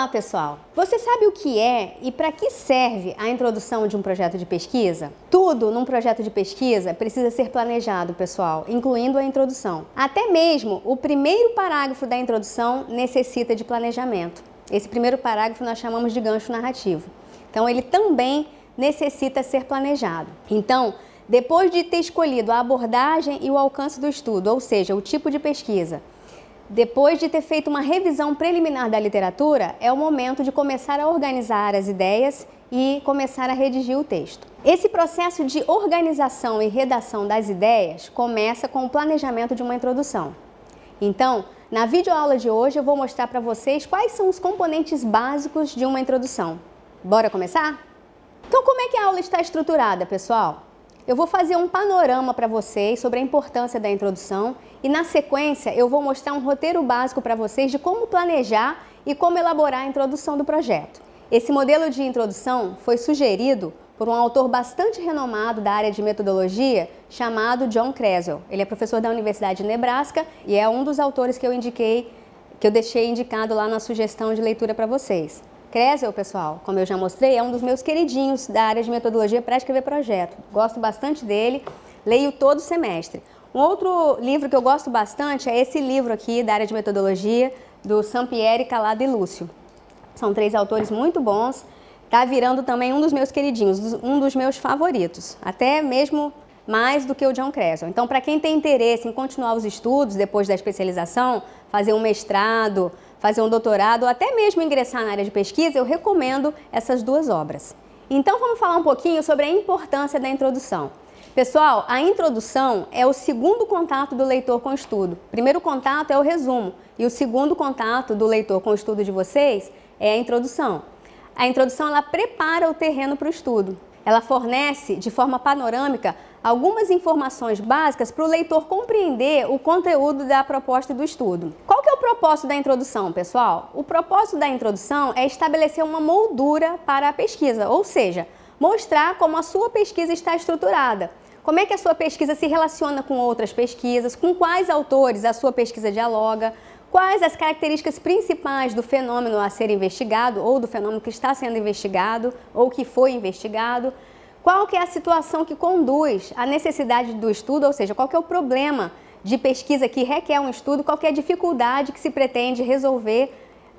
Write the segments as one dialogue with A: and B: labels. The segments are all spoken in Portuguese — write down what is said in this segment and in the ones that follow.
A: Olá, pessoal! Você sabe o que é e para que serve a introdução de um projeto de pesquisa? Tudo num projeto de pesquisa precisa ser planejado, pessoal, incluindo a introdução. Até mesmo o primeiro parágrafo da introdução necessita de planejamento. Esse primeiro parágrafo nós chamamos de gancho narrativo. Então, ele também necessita ser planejado. Então, depois de ter escolhido a abordagem e o alcance do estudo, ou seja, o tipo de pesquisa, depois de ter feito uma revisão preliminar da literatura, é o momento de começar a organizar as ideias e começar a redigir o texto. Esse processo de organização e redação das ideias começa com o planejamento de uma introdução. Então, na videoaula de hoje eu vou mostrar para vocês quais são os componentes básicos de uma introdução. Bora começar? Então, como é que a aula está estruturada, pessoal? Eu vou fazer um panorama para vocês sobre a importância da introdução e na sequência eu vou mostrar um roteiro básico para vocês de como planejar e como elaborar a introdução do projeto. Esse modelo de introdução foi sugerido por um autor bastante renomado da área de metodologia chamado John Creswell. Ele é professor da Universidade de Nebraska e é um dos autores que eu indiquei, que eu deixei indicado lá na sugestão de leitura para vocês. Creswell, pessoal, como eu já mostrei, é um dos meus queridinhos da área de metodologia para escrever projeto. Gosto bastante dele, leio todo semestre. Um outro livro que eu gosto bastante é esse livro aqui da área de metodologia, do Sampieri, Calado e Lúcio. São três autores muito bons. Está virando também um dos meus queridinhos, um dos meus favoritos, até mesmo mais do que o John Creswell. Então, para quem tem interesse em continuar os estudos depois da especialização, fazer um mestrado, fazer um doutorado ou até mesmo ingressar na área de pesquisa, eu recomendo essas duas obras. Então vamos falar um pouquinho sobre a importância da introdução. Pessoal, a introdução é o segundo contato do leitor com o estudo. O primeiro contato é o resumo e o segundo contato do leitor com o estudo de vocês é a introdução. A introdução ela prepara o terreno para o estudo. Ela fornece de forma panorâmica algumas informações básicas para o leitor compreender o conteúdo da proposta do estudo. Qual propósito da introdução, pessoal? O propósito da introdução é estabelecer uma moldura para a pesquisa, ou seja, mostrar como a sua pesquisa está estruturada. Como é que a sua pesquisa se relaciona com outras pesquisas, com quais autores a sua pesquisa dialoga, quais as características principais do fenômeno a ser investigado ou do fenômeno que está sendo investigado ou que foi investigado, qual que é a situação que conduz à necessidade do estudo, ou seja, qual que é o problema de pesquisa que requer um estudo, qual que a dificuldade que se pretende resolver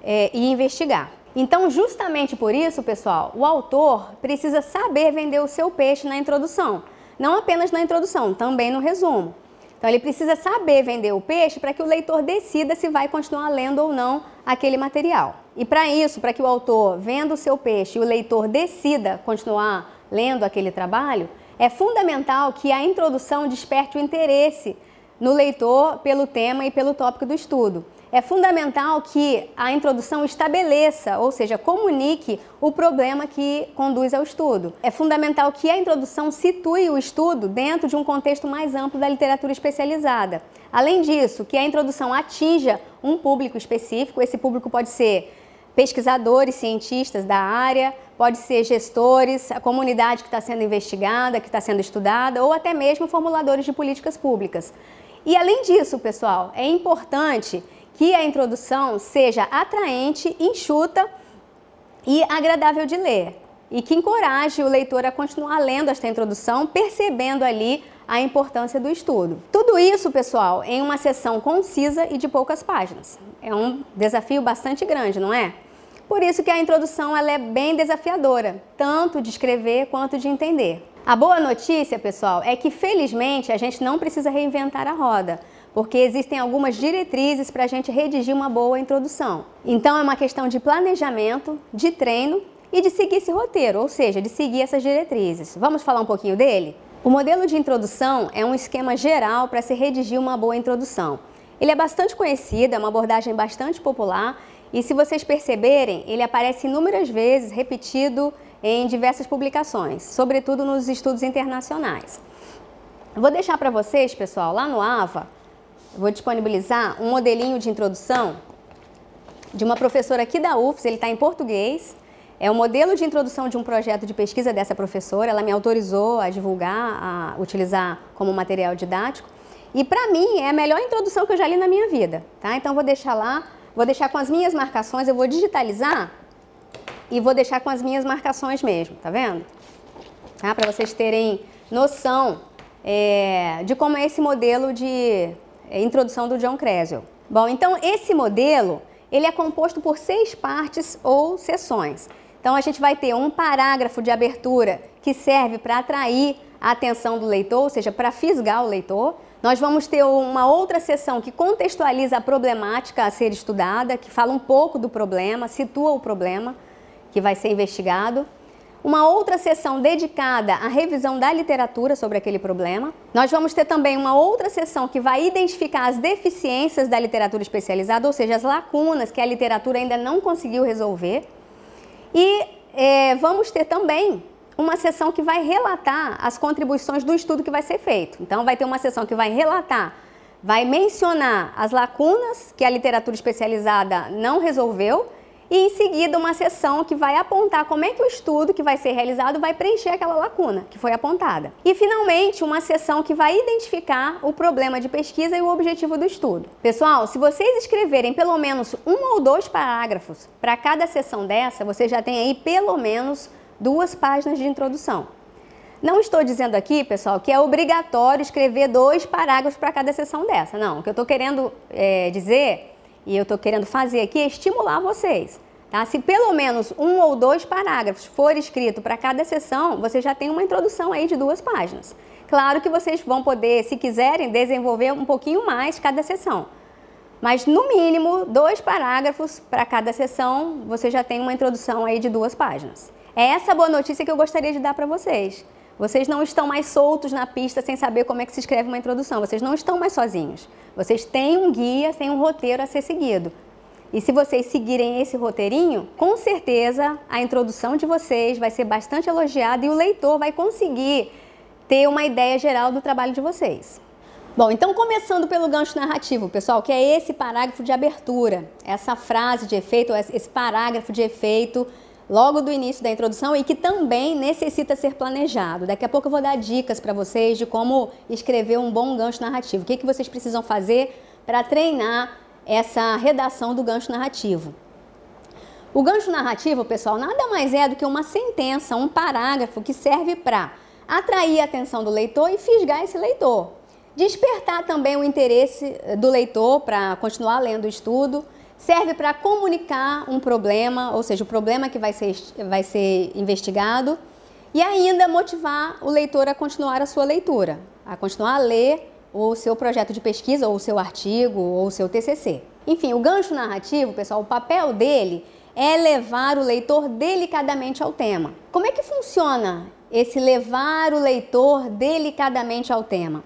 A: é, e investigar. Então, justamente por isso, pessoal, o autor precisa saber vender o seu peixe na introdução. Não apenas na introdução, também no resumo. Então, ele precisa saber vender o peixe para que o leitor decida se vai continuar lendo ou não aquele material. E para isso, para que o autor venda o seu peixe e o leitor decida continuar lendo aquele trabalho, é fundamental que a introdução desperte o interesse no leitor pelo tema e pelo tópico do estudo. É fundamental que a introdução estabeleça, ou seja, comunique o problema que conduz ao estudo. É fundamental que a introdução situe o estudo dentro de um contexto mais amplo da literatura especializada. Além disso, que a introdução atinja um público específico, esse público pode ser pesquisadores, cientistas da área, pode ser gestores, a comunidade que está sendo investigada, que está sendo estudada, ou até mesmo formuladores de políticas públicas. E além disso, pessoal, é importante que a introdução seja atraente, enxuta e agradável de ler. E que encoraje o leitor a continuar lendo esta introdução, percebendo ali a importância do estudo. Tudo isso, pessoal, em uma sessão concisa e de poucas páginas. É um desafio bastante grande, não é? Por isso que a introdução ela é bem desafiadora, tanto de escrever quanto de entender. A boa notícia, pessoal, é que felizmente a gente não precisa reinventar a roda, porque existem algumas diretrizes para a gente redigir uma boa introdução. Então é uma questão de planejamento, de treino e de seguir esse roteiro, ou seja, de seguir essas diretrizes. Vamos falar um pouquinho dele? O modelo de introdução é um esquema geral para se redigir uma boa introdução. Ele é bastante conhecido, é uma abordagem bastante popular e se vocês perceberem, ele aparece inúmeras vezes repetido em diversas publicações, sobretudo nos estudos internacionais. vou deixar para vocês, pessoal, lá no AVA, vou disponibilizar um modelinho de introdução de uma professora aqui da UFS, ele está em português. É o um modelo de introdução de um projeto de pesquisa dessa professora. Ela me autorizou a divulgar, a utilizar como material didático. E para mim é a melhor introdução que eu já li na minha vida, tá? Então vou deixar lá Vou deixar com as minhas marcações, eu vou digitalizar e vou deixar com as minhas marcações mesmo, tá vendo? Tá? Para vocês terem noção é, de como é esse modelo de é, introdução do John Creswell. Bom, então esse modelo ele é composto por seis partes ou seções. Então a gente vai ter um parágrafo de abertura que serve para atrair a atenção do leitor, ou seja, para fisgar o leitor. Nós vamos ter uma outra sessão que contextualiza a problemática a ser estudada, que fala um pouco do problema, situa o problema que vai ser investigado. Uma outra sessão dedicada à revisão da literatura sobre aquele problema. Nós vamos ter também uma outra sessão que vai identificar as deficiências da literatura especializada, ou seja, as lacunas que a literatura ainda não conseguiu resolver. E é, vamos ter também uma sessão que vai relatar as contribuições do estudo que vai ser feito. Então, vai ter uma sessão que vai relatar, vai mencionar as lacunas que a literatura especializada não resolveu e em seguida uma sessão que vai apontar como é que o estudo que vai ser realizado vai preencher aquela lacuna que foi apontada. E finalmente, uma sessão que vai identificar o problema de pesquisa e o objetivo do estudo. Pessoal, se vocês escreverem pelo menos um ou dois parágrafos para cada sessão dessa, você já tem aí pelo menos duas páginas de introdução. Não estou dizendo aqui, pessoal, que é obrigatório escrever dois parágrafos para cada sessão dessa. Não, o que eu estou querendo é, dizer e eu estou querendo fazer aqui é estimular vocês. Tá? Se pelo menos um ou dois parágrafos for escrito para cada sessão, você já tem uma introdução aí de duas páginas. Claro que vocês vão poder, se quiserem, desenvolver um pouquinho mais cada sessão. Mas no mínimo dois parágrafos para cada sessão, você já tem uma introdução aí de duas páginas. É essa boa notícia que eu gostaria de dar para vocês. Vocês não estão mais soltos na pista sem saber como é que se escreve uma introdução. Vocês não estão mais sozinhos. Vocês têm um guia, têm um roteiro a ser seguido. E se vocês seguirem esse roteirinho, com certeza a introdução de vocês vai ser bastante elogiada e o leitor vai conseguir ter uma ideia geral do trabalho de vocês. Bom, então começando pelo gancho narrativo, pessoal, que é esse parágrafo de abertura, essa frase de efeito, esse parágrafo de efeito logo do início da introdução e que também necessita ser planejado. Daqui a pouco eu vou dar dicas para vocês de como escrever um bom gancho narrativo. O que, que vocês precisam fazer para treinar essa redação do gancho narrativo. O gancho narrativo, pessoal, nada mais é do que uma sentença, um parágrafo que serve para atrair a atenção do leitor e fisgar esse leitor. Despertar também o interesse do leitor para continuar lendo o estudo serve para comunicar um problema, ou seja, o problema que vai ser, vai ser investigado, e ainda motivar o leitor a continuar a sua leitura, a continuar a ler o seu projeto de pesquisa, ou o seu artigo, ou o seu TCC. Enfim, o gancho narrativo, pessoal, o papel dele é levar o leitor delicadamente ao tema. Como é que funciona esse levar o leitor delicadamente ao tema?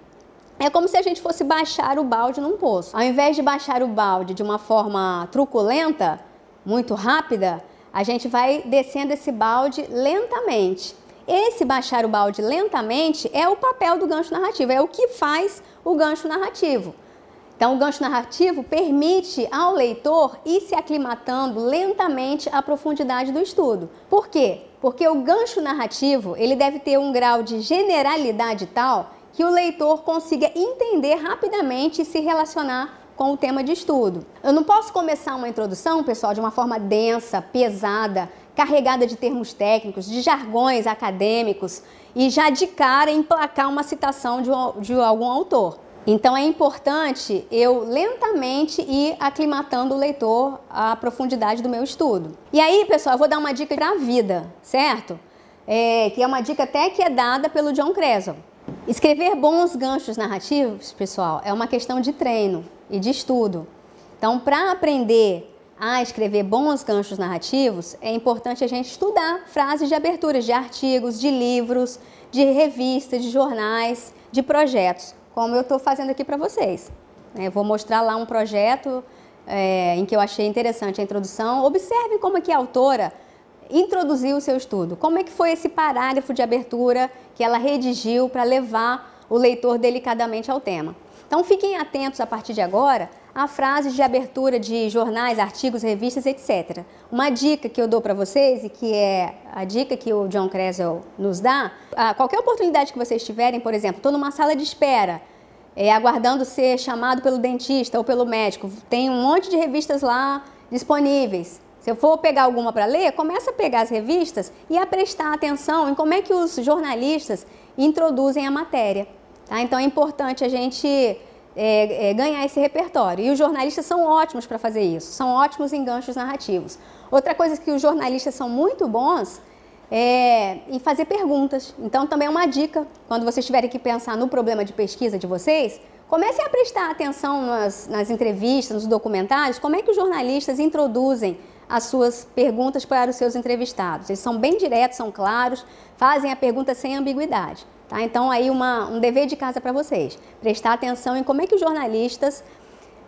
A: É como se a gente fosse baixar o balde num poço. Ao invés de baixar o balde de uma forma truculenta, muito rápida, a gente vai descendo esse balde lentamente. Esse baixar o balde lentamente é o papel do gancho narrativo, é o que faz o gancho narrativo. Então, o gancho narrativo permite ao leitor ir se aclimatando lentamente à profundidade do estudo. Por quê? Porque o gancho narrativo ele deve ter um grau de generalidade tal que o leitor consiga entender rapidamente e se relacionar com o tema de estudo. Eu não posso começar uma introdução, pessoal, de uma forma densa, pesada, carregada de termos técnicos, de jargões acadêmicos e já de cara emplacar uma citação de, de algum autor. Então é importante eu lentamente ir aclimatando o leitor à profundidade do meu estudo. E aí, pessoal, eu vou dar uma dica para a vida, certo? É, que é uma dica até que é dada pelo John Creswell. Escrever bons ganchos narrativos, pessoal, é uma questão de treino e de estudo. Então, para aprender a escrever bons ganchos narrativos, é importante a gente estudar frases de aberturas de artigos, de livros, de revistas, de jornais, de projetos, como eu estou fazendo aqui para vocês. Eu vou mostrar lá um projeto é, em que eu achei interessante a introdução. Observe como aqui a autora introduziu o seu estudo. Como é que foi esse parágrafo de abertura que ela redigiu para levar o leitor delicadamente ao tema. Então fiquem atentos a partir de agora a frases de abertura de jornais, artigos, revistas, etc. Uma dica que eu dou para vocês e que é a dica que o John Creswell nos dá, a qualquer oportunidade que vocês tiverem, por exemplo, estou numa sala de espera, é, aguardando ser chamado pelo dentista ou pelo médico. Tem um monte de revistas lá disponíveis. Se eu for pegar alguma para ler, começa a pegar as revistas e a prestar atenção em como é que os jornalistas introduzem a matéria. Tá? Então é importante a gente é, é, ganhar esse repertório. E os jornalistas são ótimos para fazer isso, são ótimos em ganchos narrativos. Outra coisa que os jornalistas são muito bons é em fazer perguntas. Então também é uma dica, quando vocês tiverem que pensar no problema de pesquisa de vocês, comecem a prestar atenção nas, nas entrevistas, nos documentários, como é que os jornalistas introduzem as suas perguntas para os seus entrevistados. Eles são bem diretos, são claros, fazem a pergunta sem ambiguidade. Tá? Então, aí uma, um dever de casa para vocês, prestar atenção em como é que os jornalistas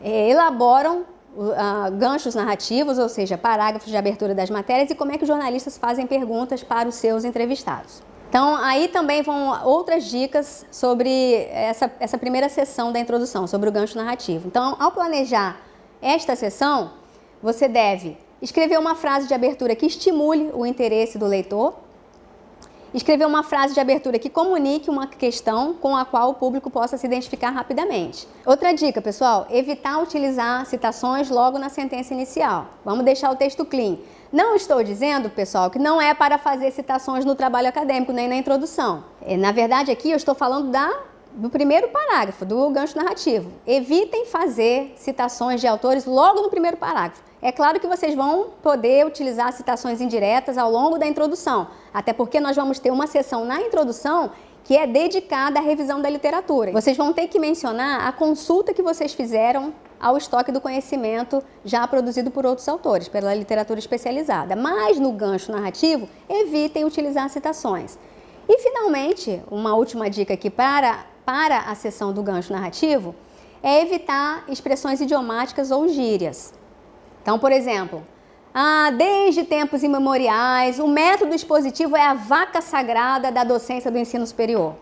A: é, elaboram uh, ganchos narrativos, ou seja, parágrafos de abertura das matérias, e como é que os jornalistas fazem perguntas para os seus entrevistados. Então, aí também vão outras dicas sobre essa, essa primeira sessão da introdução, sobre o gancho narrativo. Então, ao planejar esta sessão, você deve escrever uma frase de abertura que estimule o interesse do leitor, escrever uma frase de abertura que comunique uma questão com a qual o público possa se identificar rapidamente. Outra dica, pessoal, evitar utilizar citações logo na sentença inicial. Vamos deixar o texto clean. Não estou dizendo, pessoal, que não é para fazer citações no trabalho acadêmico nem na introdução. É, na verdade, aqui eu estou falando da do primeiro parágrafo, do gancho narrativo. Evitem fazer citações de autores logo no primeiro parágrafo. É claro que vocês vão poder utilizar citações indiretas ao longo da introdução, até porque nós vamos ter uma sessão na introdução que é dedicada à revisão da literatura. Vocês vão ter que mencionar a consulta que vocês fizeram ao estoque do conhecimento já produzido por outros autores, pela literatura especializada. Mas no gancho narrativo, evitem utilizar citações. E finalmente, uma última dica aqui para para a sessão do gancho narrativo é evitar expressões idiomáticas ou gírias. Então, por exemplo, ah, desde tempos imemoriais, o método expositivo é a vaca sagrada da docência do ensino superior.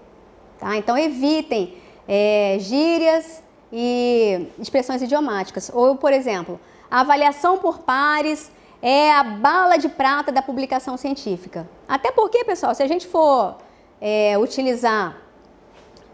A: Tá? Então, evitem é, gírias e expressões idiomáticas. Ou, por exemplo, a avaliação por pares é a bala de prata da publicação científica. Até porque, pessoal, se a gente for é, utilizar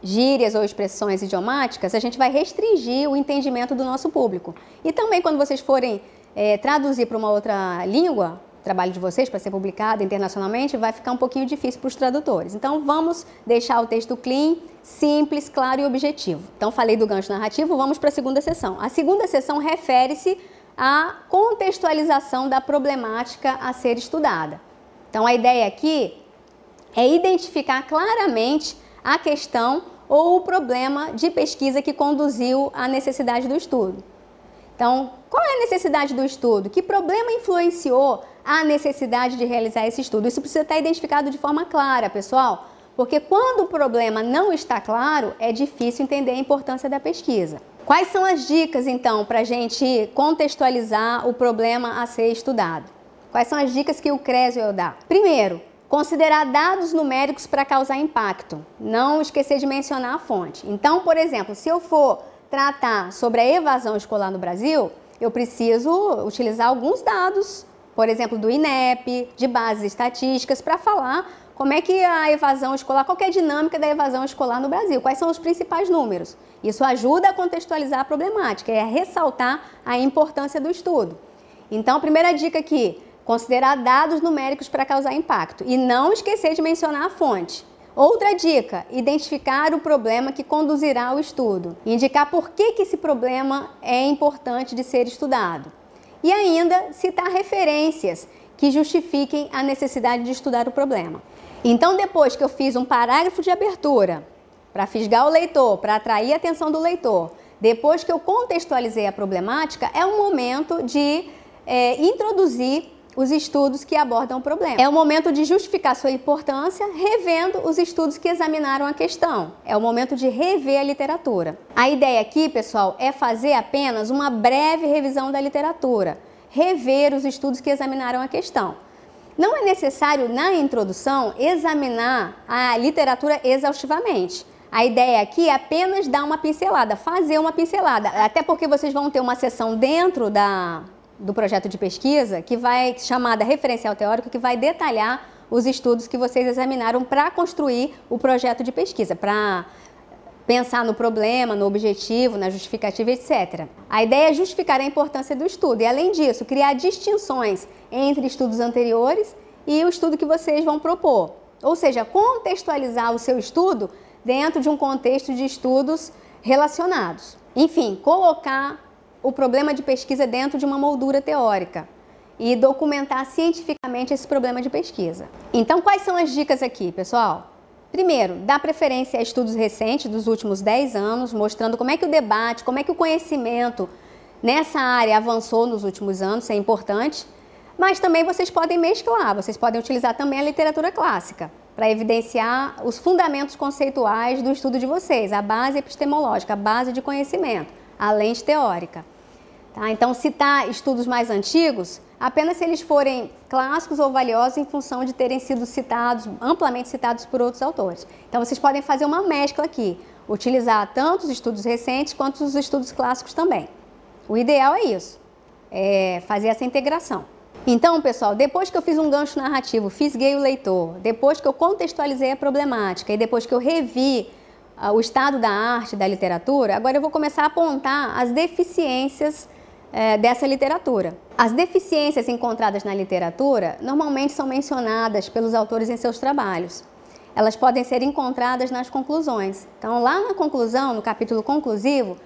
A: gírias ou expressões idiomáticas, a gente vai restringir o entendimento do nosso público. E também quando vocês forem é, traduzir para uma outra língua, trabalho de vocês para ser publicado internacionalmente, vai ficar um pouquinho difícil para os tradutores. Então vamos deixar o texto clean, simples, claro e objetivo. Então falei do gancho narrativo, vamos para a segunda sessão. A segunda sessão refere-se à contextualização da problemática a ser estudada. Então a ideia aqui é identificar claramente a questão ou o problema de pesquisa que conduziu à necessidade do estudo. Então, qual é a necessidade do estudo? Que problema influenciou a necessidade de realizar esse estudo? Isso precisa estar identificado de forma clara, pessoal, porque quando o problema não está claro, é difícil entender a importância da pesquisa. Quais são as dicas, então, para a gente contextualizar o problema a ser estudado? Quais são as dicas que o Creswell dá? Primeiro, Considerar dados numéricos para causar impacto. Não esquecer de mencionar a fonte. Então, por exemplo, se eu for tratar sobre a evasão escolar no Brasil, eu preciso utilizar alguns dados, por exemplo, do INEP, de bases estatísticas, para falar como é que a evasão escolar, qual é a dinâmica da evasão escolar no Brasil, quais são os principais números. Isso ajuda a contextualizar a problemática, é ressaltar a importância do estudo. Então, a primeira dica aqui, Considerar dados numéricos para causar impacto e não esquecer de mencionar a fonte. Outra dica: identificar o problema que conduzirá ao estudo, indicar por que, que esse problema é importante de ser estudado. E ainda citar referências que justifiquem a necessidade de estudar o problema. Então, depois que eu fiz um parágrafo de abertura para fisgar o leitor, para atrair a atenção do leitor, depois que eu contextualizei a problemática, é o momento de é, introduzir os estudos que abordam o problema. É o momento de justificar sua importância revendo os estudos que examinaram a questão. É o momento de rever a literatura. A ideia aqui, pessoal, é fazer apenas uma breve revisão da literatura, rever os estudos que examinaram a questão. Não é necessário, na introdução, examinar a literatura exaustivamente. A ideia aqui é apenas dar uma pincelada, fazer uma pincelada, até porque vocês vão ter uma sessão dentro da, do projeto de pesquisa, que vai chamada referencial teórico, que vai detalhar os estudos que vocês examinaram para construir o projeto de pesquisa, para pensar no problema, no objetivo, na justificativa, etc. A ideia é justificar a importância do estudo e, além disso, criar distinções entre estudos anteriores e o estudo que vocês vão propor. Ou seja, contextualizar o seu estudo dentro de um contexto de estudos relacionados. Enfim, colocar o problema de pesquisa dentro de uma moldura teórica e documentar cientificamente esse problema de pesquisa. Então, quais são as dicas aqui, pessoal? Primeiro, dá preferência a estudos recentes dos últimos 10 anos, mostrando como é que o debate, como é que o conhecimento nessa área avançou nos últimos anos, isso é importante. Mas também vocês podem mesclar, vocês podem utilizar também a literatura clássica para evidenciar os fundamentos conceituais do estudo de vocês, a base epistemológica, a base de conhecimento, a lente teórica. Tá? Então, citar estudos mais antigos apenas se eles forem clássicos ou valiosos em função de terem sido citados, amplamente citados por outros autores. Então, vocês podem fazer uma mescla aqui, utilizar tanto os estudos recentes quanto os estudos clássicos também. O ideal é isso, é fazer essa integração. Então, pessoal, depois que eu fiz um gancho narrativo, fisguei o leitor, depois que eu contextualizei a problemática e depois que eu revi o estado da arte, da literatura, agora eu vou começar a apontar as deficiências uh, dessa literatura. As deficiências encontradas na literatura normalmente são mencionadas pelos autores em seus trabalhos. Elas podem ser encontradas nas conclusões. Então, lá na conclusão, no capítulo conclusivo,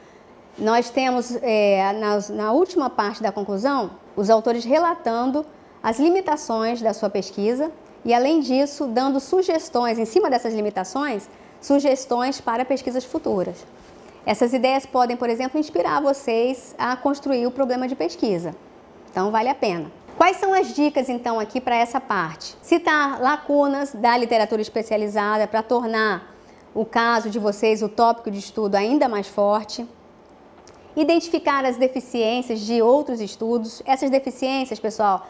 A: nós temos, é, na, na última parte da conclusão, os autores relatando as limitações da sua pesquisa e, além disso, dando sugestões, em cima dessas limitações, sugestões para pesquisas futuras. Essas ideias podem, por exemplo, inspirar vocês a construir o problema de pesquisa. Então, vale a pena. Quais são as dicas, então, aqui para essa parte? Citar lacunas da literatura especializada para tornar o caso de vocês, o tópico de estudo, ainda mais forte identificar as deficiências de outros estudos. Essas deficiências, pessoal,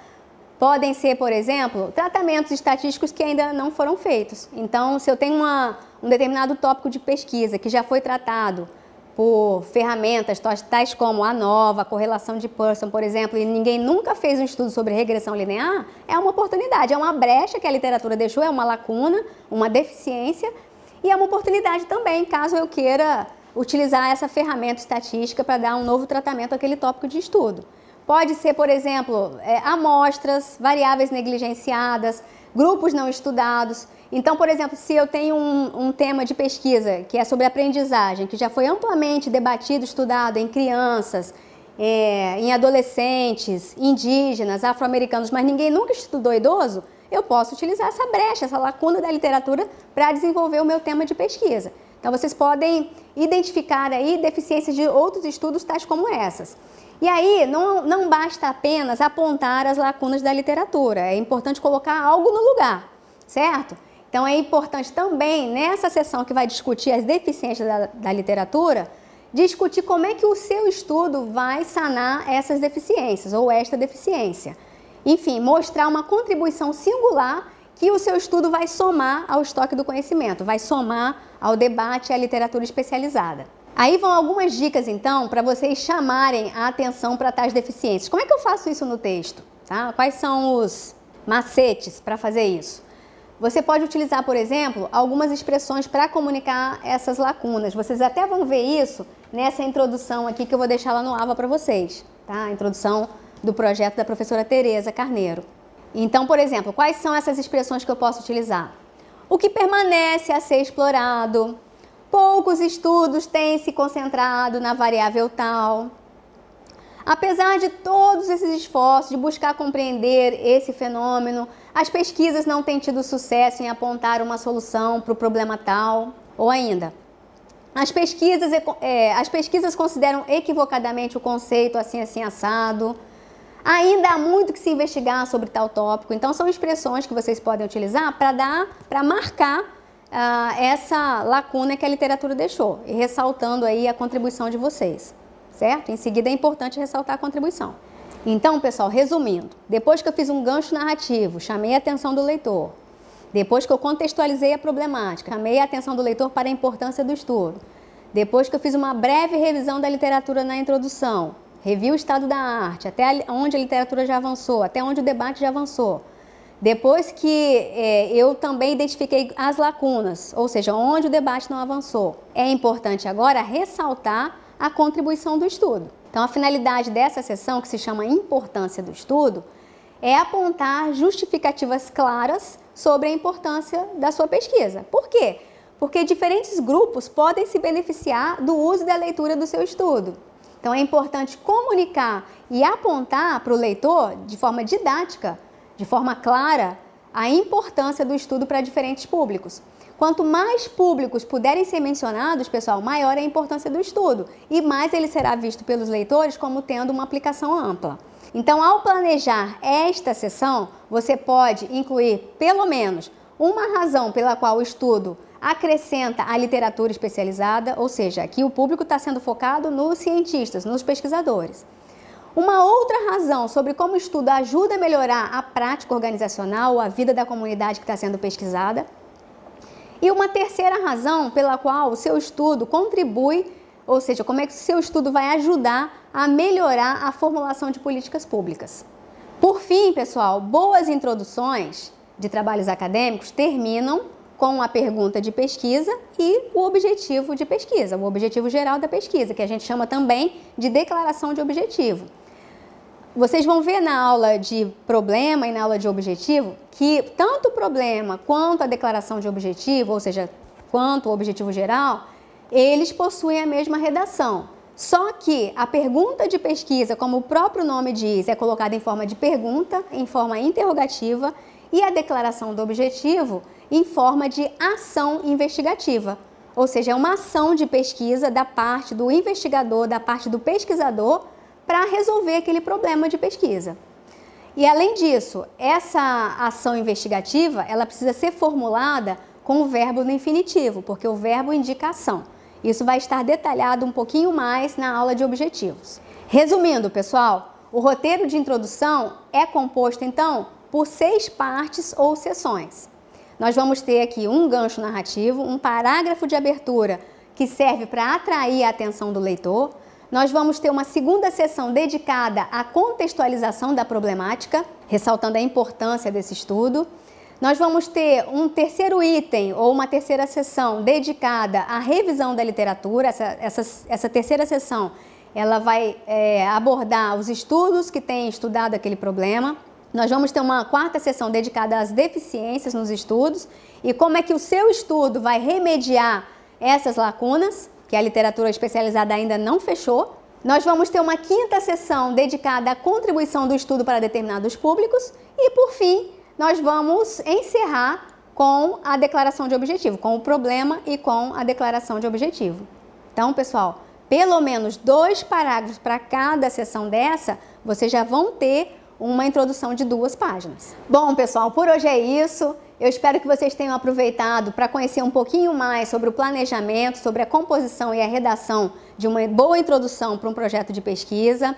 A: podem ser, por exemplo, tratamentos estatísticos que ainda não foram feitos. Então, se eu tenho uma, um determinado tópico de pesquisa que já foi tratado por ferramentas tais como a nova, a correlação de Pearson, por exemplo, e ninguém nunca fez um estudo sobre regressão linear, é uma oportunidade, é uma brecha que a literatura deixou, é uma lacuna, uma deficiência, e é uma oportunidade também, caso eu queira utilizar essa ferramenta estatística para dar um novo tratamento àquele tópico de estudo. Pode ser, por exemplo, é, amostras, variáveis negligenciadas, grupos não estudados. Então, por exemplo, se eu tenho um, um, tema de pesquisa que é sobre aprendizagem, que já foi amplamente debatido, estudado em crianças, é, em adolescentes, indígenas, afro-americanos, mas ninguém nunca estudou idoso, eu posso utilizar essa brecha, essa lacuna da literatura para desenvolver o meu tema de pesquisa. Então vocês podem identificar aí deficiências de outros estudos tais como essas. E aí não, não basta apenas apontar as lacunas da literatura, é importante colocar algo no lugar, certo? Então é importante também, nessa sessão que vai discutir as deficiências da, da literatura, discutir como é que o seu estudo vai sanar essas deficiências ou esta deficiência. Enfim, mostrar uma contribuição singular que o seu estudo vai somar ao estoque do conhecimento, vai somar ao debate e à literatura especializada. Aí vão algumas dicas, então, para vocês chamarem a atenção para tais deficiências. Como é que eu faço isso no texto? Tá? Quais são os macetes para fazer isso? Você pode utilizar, por exemplo, algumas expressões para comunicar essas lacunas. Vocês até vão ver isso nessa introdução aqui que eu vou deixar lá no AVA para vocês, tá? A introdução do projeto da professora Tereza Carneiro. Então, por exemplo, quais são essas expressões que eu posso utilizar? O que permanece a ser explorado. Poucos estudos têm se concentrado na variável tal. Apesar de todos esses esforços de buscar compreender esse fenômeno, as pesquisas não têm tido sucesso em apontar uma solução para o problema tal. Ou ainda, as pesquisas, é, as pesquisas consideram equivocadamente o conceito assim, assim, assado. Ainda há muito que se investigar sobre tal tópico, então são expressões que vocês podem utilizar para dar, para marcar uh, essa lacuna que a literatura deixou e ressaltando aí a contribuição de vocês, certo? Em seguida é importante ressaltar a contribuição. Então, pessoal, resumindo, depois que eu fiz um gancho narrativo, chamei a atenção do leitor, depois que eu contextualizei a problemática, chamei a atenção do leitor para a importância do estudo, depois que eu fiz uma breve revisão da literatura na introdução, revi o estado da arte, até onde a literatura já avançou, até onde o debate já avançou. Depois que é, eu também identifiquei as lacunas, ou seja, onde o debate não avançou, é importante agora ressaltar a contribuição do estudo. Então, a finalidade dessa sessão, que se chama Importância do Estudo, é apontar justificativas claras sobre a importância da sua pesquisa. Por quê? Porque diferentes grupos podem se beneficiar do uso da leitura do seu estudo. Então é importante comunicar e apontar para o leitor, de forma didática, de forma clara, a importância do estudo para diferentes públicos. Quanto mais públicos puderem ser mencionados, pessoal, maior é a importância do estudo e mais ele será visto pelos leitores como tendo uma aplicação ampla. Então, ao planejar esta sessão, você pode incluir pelo menos uma razão pela qual o estudo acrescenta a literatura especializada, ou seja, aqui o público está sendo focado nos cientistas, nos pesquisadores. Uma outra razão sobre como o estudo ajuda a melhorar a prática organizacional, a vida da comunidade que está sendo pesquisada. E uma terceira razão pela qual o seu estudo contribui, ou seja, como é que o seu estudo vai ajudar a melhorar a formulação de políticas públicas. Por fim, pessoal, boas introduções de trabalhos acadêmicos terminam com a pergunta de pesquisa e o objetivo de pesquisa, o objetivo geral da pesquisa, que a gente chama também de declaração de objetivo. Vocês vão ver na aula de problema e na aula de objetivo que tanto o problema quanto a declaração de objetivo, ou seja, quanto o objetivo geral, eles possuem a mesma redação. Só que a pergunta de pesquisa, como o próprio nome diz, é colocada em forma de pergunta, em forma interrogativa, e a declaração do objetivo em forma de ação investigativa. Ou seja, é uma ação de pesquisa da parte do investigador, da parte do pesquisador, para resolver aquele problema de pesquisa. E além disso, essa ação investigativa, ela precisa ser formulada com o verbo no infinitivo, porque o verbo indica ação. Isso vai estar detalhado um pouquinho mais na aula de objetivos. Resumindo, pessoal, o roteiro de introdução é composto então por seis partes ou sessões. Nós vamos ter aqui um gancho narrativo, um parágrafo de abertura que serve para atrair a atenção do leitor. Nós vamos ter uma segunda sessão dedicada à contextualização da problemática, ressaltando a importância desse estudo. Nós vamos ter um terceiro item ou uma terceira sessão dedicada à revisão da literatura. Essa, essa, essa terceira sessão ela vai é, abordar os estudos que têm estudado aquele problema. Nós vamos ter uma quarta sessão dedicada às deficiências nos estudos e como é que o seu estudo vai remediar essas lacunas, que a literatura especializada ainda não fechou. Nós vamos ter uma quinta sessão dedicada à contribuição do estudo para determinados públicos e, por fim, nós vamos encerrar com a declaração de objetivo, com o problema e com a declaração de objetivo. Então, pessoal, pelo menos dois parágrafos para cada sessão dessa, vocês já vão ter uma introdução de duas páginas. Bom, pessoal, por hoje é isso. Eu espero que vocês tenham aproveitado para conhecer um pouquinho mais sobre o planejamento, sobre a composição e a redação de uma boa introdução para um projeto de pesquisa.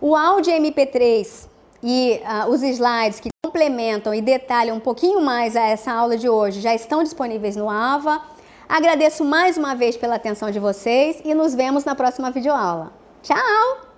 A: O áudio MP3 e uh, os slides que complementam e detalham um pouquinho mais a essa aula de hoje já estão disponíveis no AVA. Agradeço mais uma vez pela atenção de vocês e nos vemos na próxima videoaula. Tchau!